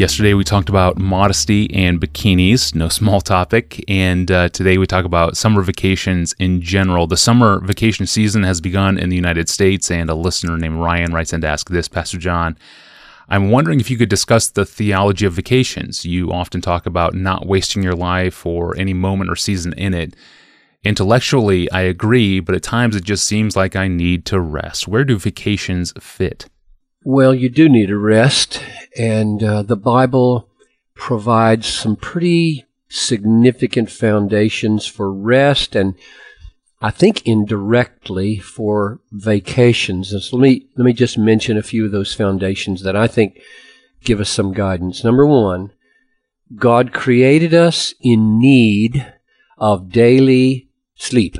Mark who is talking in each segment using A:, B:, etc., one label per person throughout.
A: Yesterday we talked about modesty and bikinis, no small topic. And uh, today we talk about summer vacations in general. The summer vacation season has begun in the United States, and a listener named Ryan writes in to ask this Pastor John, I'm wondering if you could discuss the theology of vacations. You often talk about not wasting your life or any moment or season in it. Intellectually, I agree, but at times it just seems like I need to rest. Where do vacations fit?
B: Well, you do need a rest, and uh, the Bible provides some pretty significant foundations for rest, and I think indirectly for vacations. So let me let me just mention a few of those foundations that I think give us some guidance. Number one, God created us in need of daily sleep.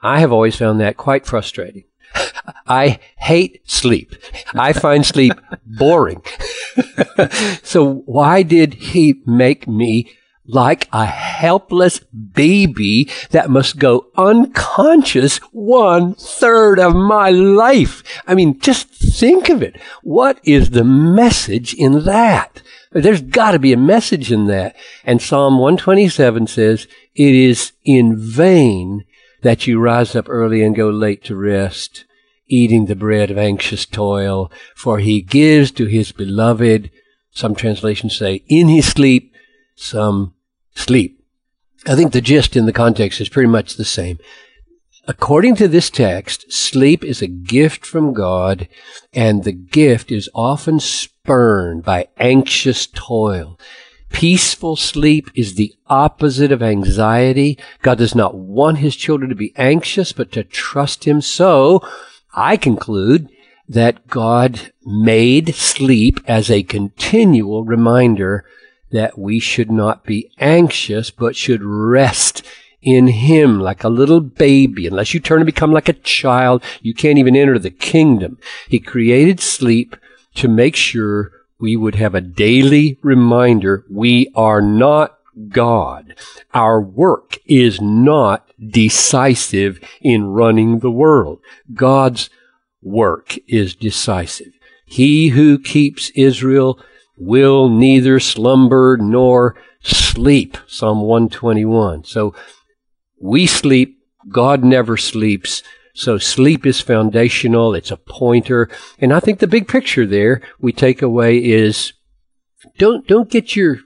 B: I have always found that quite frustrating. I hate sleep. I find sleep boring. so why did he make me like a helpless baby that must go unconscious one third of my life? I mean, just think of it. What is the message in that? There's got to be a message in that. And Psalm 127 says, it is in vain that you rise up early and go late to rest eating the bread of anxious toil, for he gives to his beloved, some translations say, in his sleep, some sleep. I think the gist in the context is pretty much the same. According to this text, sleep is a gift from God, and the gift is often spurned by anxious toil. Peaceful sleep is the opposite of anxiety. God does not want his children to be anxious, but to trust him. So, I conclude that God made sleep as a continual reminder that we should not be anxious, but should rest in Him like a little baby. Unless you turn and become like a child, you can't even enter the kingdom. He created sleep to make sure we would have a daily reminder we are not God. Our work is not decisive in running the world. God's work is decisive. He who keeps Israel will neither slumber nor sleep. Psalm 121. So we sleep. God never sleeps. So sleep is foundational. It's a pointer. And I think the big picture there we take away is don't, don't get your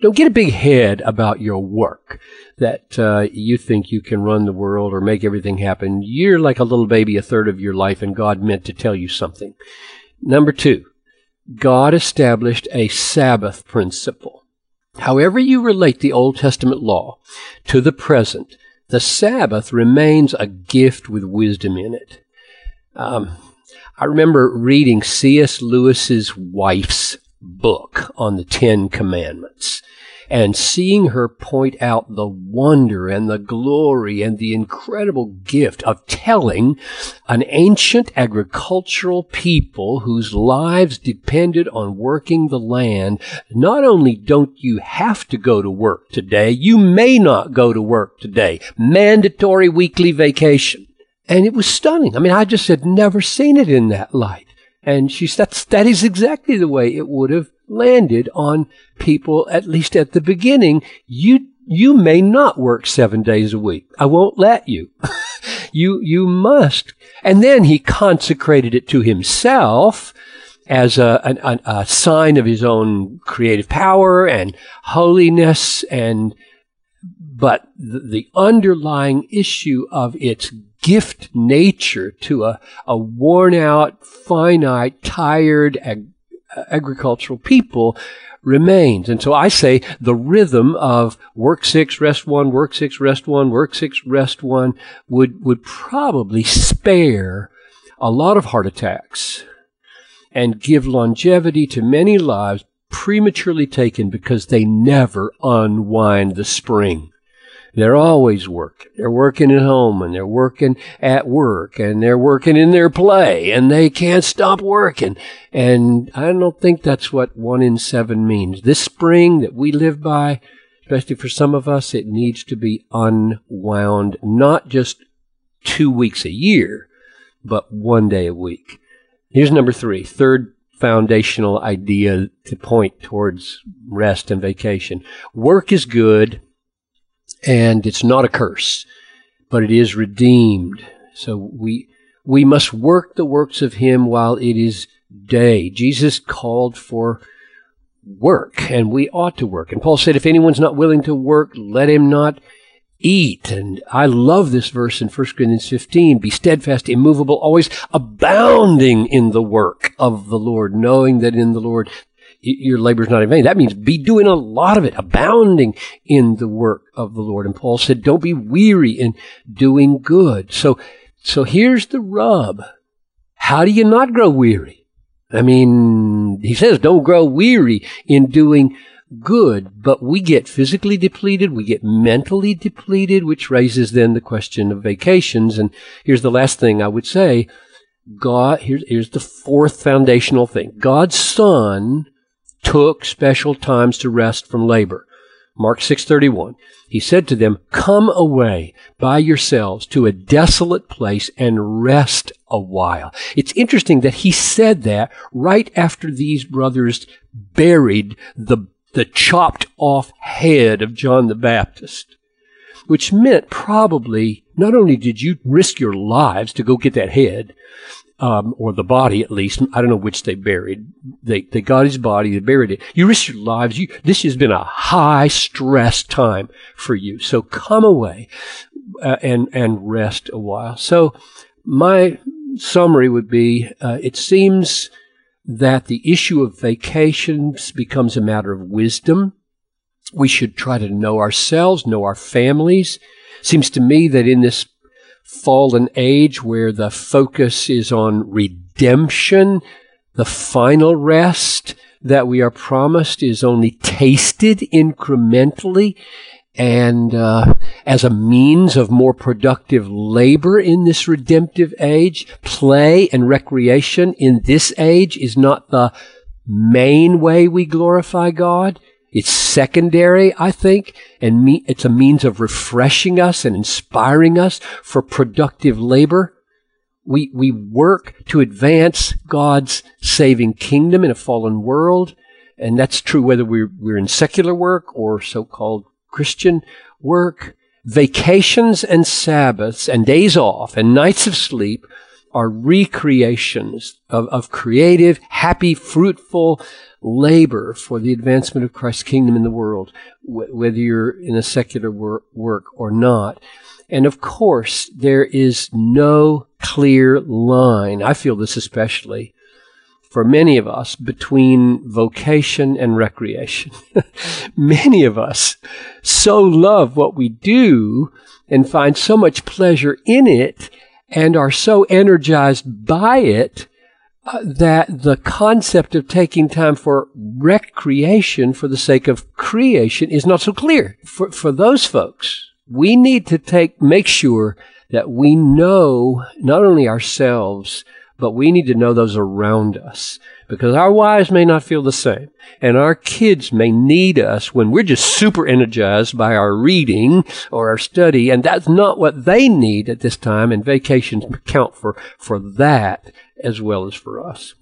B: don't get a big head about your work that uh, you think you can run the world or make everything happen. You're like a little baby a third of your life, and God meant to tell you something. Number two, God established a Sabbath principle. However, you relate the Old Testament law to the present, the Sabbath remains a gift with wisdom in it. Um, I remember reading C.S. Lewis's wife's book on the Ten Commandments and seeing her point out the wonder and the glory and the incredible gift of telling an ancient agricultural people whose lives depended on working the land, not only don't you have to go to work today, you may not go to work today. Mandatory weekly vacation. And it was stunning. I mean, I just had never seen it in that light. And she said, that is exactly the way it would have landed on people, at least at the beginning. You, you may not work seven days a week. I won't let you. you, you must. And then he consecrated it to himself as a, a, a sign of his own creative power and holiness and but the underlying issue of its gift nature to a, a worn out, finite, tired ag- agricultural people remains. And so I say the rhythm of work six, rest one, work six, rest one, work six, rest one would, would probably spare a lot of heart attacks and give longevity to many lives prematurely taken because they never unwind the spring. They're always working. They're working at home and they're working at work and they're working in their play and they can't stop working. And I don't think that's what one in seven means. This spring that we live by, especially for some of us, it needs to be unwound, not just two weeks a year, but one day a week. Here's number three, third foundational idea to point towards rest and vacation. Work is good and it's not a curse, but it is redeemed. So we, we must work the works of him while it is day. Jesus called for work and we ought to work. And Paul said, if anyone's not willing to work, let him not eat. And I love this verse in 1 Corinthians 15. Be steadfast, immovable, always abounding in the work of the Lord, knowing that in the Lord your labor is not in vain. That means be doing a lot of it, abounding in the work of the Lord. And Paul said, don't be weary in doing good. So, so here's the rub. How do you not grow weary? I mean, he says, don't grow weary in doing good, but we get physically depleted, we get mentally depleted, which raises then the question of vacations. And here's the last thing I would say. God, here's, here's the fourth foundational thing. God's Son took special times to rest from labor. Mark 6:31. He said to them, "Come away by yourselves to a desolate place and rest a while." It's interesting that he said that right after these brothers buried the the chopped off head of John the Baptist, which meant probably not only did you risk your lives to go get that head, um, or the body at least. I don't know which they buried. They they got his body, they buried it. You risked your lives. You this has been a high stress time for you. So come away uh, and and rest a while. So my summary would be: uh, it seems that the issue of vacations becomes a matter of wisdom. We should try to know ourselves, know our families. Seems to me that in this fallen age where the focus is on redemption, the final rest that we are promised is only tasted incrementally and uh, as a means of more productive labor in this redemptive age, play and recreation in this age is not the main way we glorify God. It's secondary, I think, and me- it's a means of refreshing us and inspiring us for productive labor. We, we work to advance God's saving kingdom in a fallen world. And that's true whether we're, we're in secular work or so-called Christian work. Vacations and Sabbaths and days off and nights of sleep are recreations of, of creative, happy, fruitful labor for the advancement of Christ's kingdom in the world, wh- whether you're in a secular wor- work or not. And of course, there is no clear line. I feel this especially for many of us between vocation and recreation. many of us so love what we do and find so much pleasure in it and are so energized by it uh, that the concept of taking time for recreation for the sake of creation is not so clear. For, for those folks, we need to take, make sure that we know not only ourselves, but we need to know those around us because our wives may not feel the same and our kids may need us when we're just super energized by our reading or our study and that's not what they need at this time and vacations count for for that as well as for us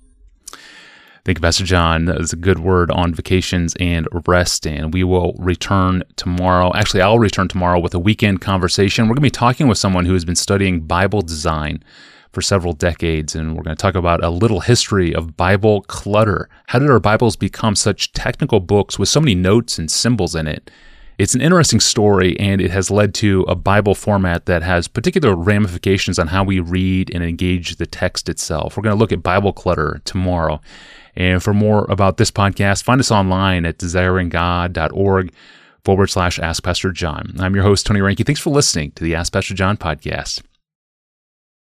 A: Thank you, Pastor John. That was a good word on vacations and rest. And we will return tomorrow. Actually, I'll return tomorrow with a weekend conversation. We're going to be talking with someone who has been studying Bible design for several decades, and we're going to talk about a little history of Bible clutter. How did our Bibles become such technical books with so many notes and symbols in it? It's an interesting story, and it has led to a Bible format that has particular ramifications on how we read and engage the text itself. We're going to look at Bible clutter tomorrow. And for more about this podcast, find us online at desiringgod.org forward slash Ask Pastor John. I'm your host, Tony Reinke. Thanks for listening to the Ask Pastor John podcast.